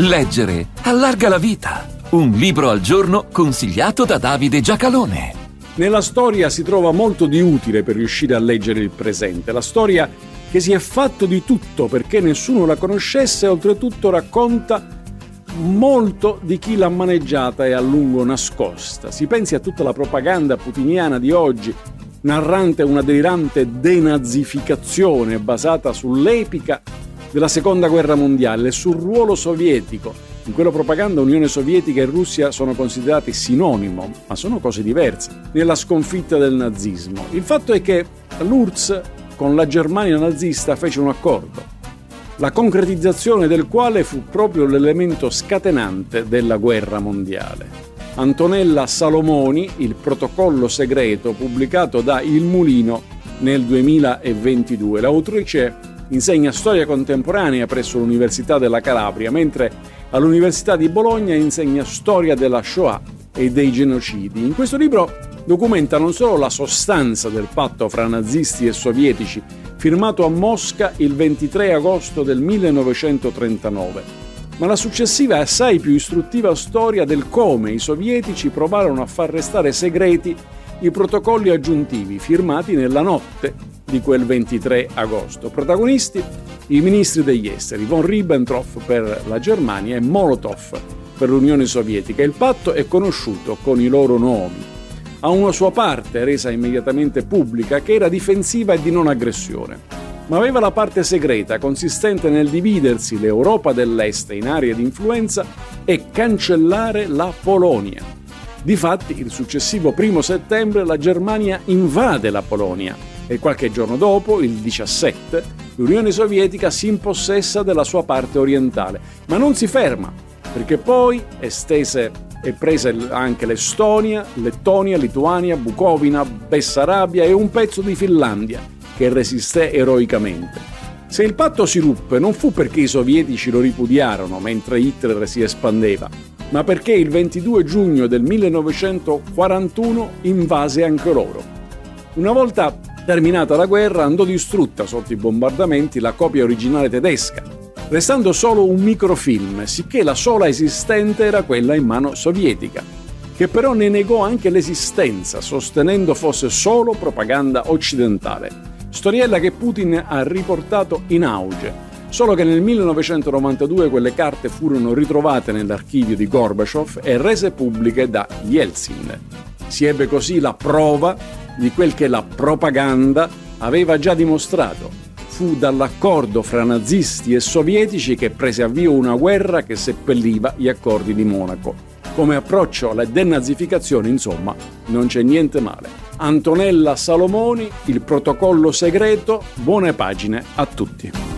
Leggere allarga la vita. Un libro al giorno consigliato da Davide Giacalone. Nella storia si trova molto di utile per riuscire a leggere il presente. La storia che si è fatto di tutto perché nessuno la conoscesse e oltretutto racconta molto di chi l'ha maneggiata e a lungo nascosta. Si pensi a tutta la propaganda putiniana di oggi, narrante una delirante denazificazione basata sull'epica della seconda guerra mondiale sul ruolo sovietico. In quella propaganda Unione Sovietica e Russia sono considerati sinonimo, ma sono cose diverse, nella sconfitta del nazismo. Il fatto è che l'URSS con la Germania nazista fece un accordo, la concretizzazione del quale fu proprio l'elemento scatenante della guerra mondiale. Antonella Salomoni, il protocollo segreto pubblicato da Il Mulino nel 2022. L'autrice insegna storia contemporanea presso l'Università della Calabria, mentre all'Università di Bologna insegna storia della Shoah e dei genocidi. In questo libro documenta non solo la sostanza del patto fra nazisti e sovietici, firmato a Mosca il 23 agosto del 1939, ma la successiva e assai più istruttiva storia del come i sovietici provarono a far restare segreti i protocolli aggiuntivi firmati nella notte di quel 23 agosto. Protagonisti i ministri degli esteri, von Ribbentrop per la Germania e Molotov per l'Unione Sovietica. Il patto è conosciuto con i loro nomi. Ha una sua parte resa immediatamente pubblica che era difensiva e di non aggressione, ma aveva la parte segreta consistente nel dividersi l'Europa dell'Est in aree di influenza e cancellare la Polonia. Difatti, il successivo primo settembre la Germania invade la Polonia e qualche giorno dopo, il 17, l'Unione Sovietica si impossessa della sua parte orientale, ma non si ferma, perché poi estese e prese anche l'Estonia, Lettonia, Lituania, Bucovina, Bessarabia e un pezzo di Finlandia, che resisté eroicamente. Se il patto si ruppe non fu perché i sovietici lo ripudiarono mentre Hitler si espandeva, ma perché il 22 giugno del 1941 invase anche loro. Una volta terminata la guerra andò distrutta sotto i bombardamenti la copia originale tedesca, restando solo un microfilm, sicché la sola esistente era quella in mano sovietica, che però ne negò anche l'esistenza, sostenendo fosse solo propaganda occidentale. Storiella che Putin ha riportato in auge, solo che nel 1992 quelle carte furono ritrovate nell'archivio di Gorbaciov e rese pubbliche da Yeltsin. Si ebbe così la prova di quel che la propaganda aveva già dimostrato. Fu dall'accordo fra nazisti e sovietici che prese avvio una guerra che seppelliva gli accordi di Monaco. Come approccio alla denazificazione, insomma, non c'è niente male. Antonella Salomoni, il protocollo segreto, buone pagine a tutti.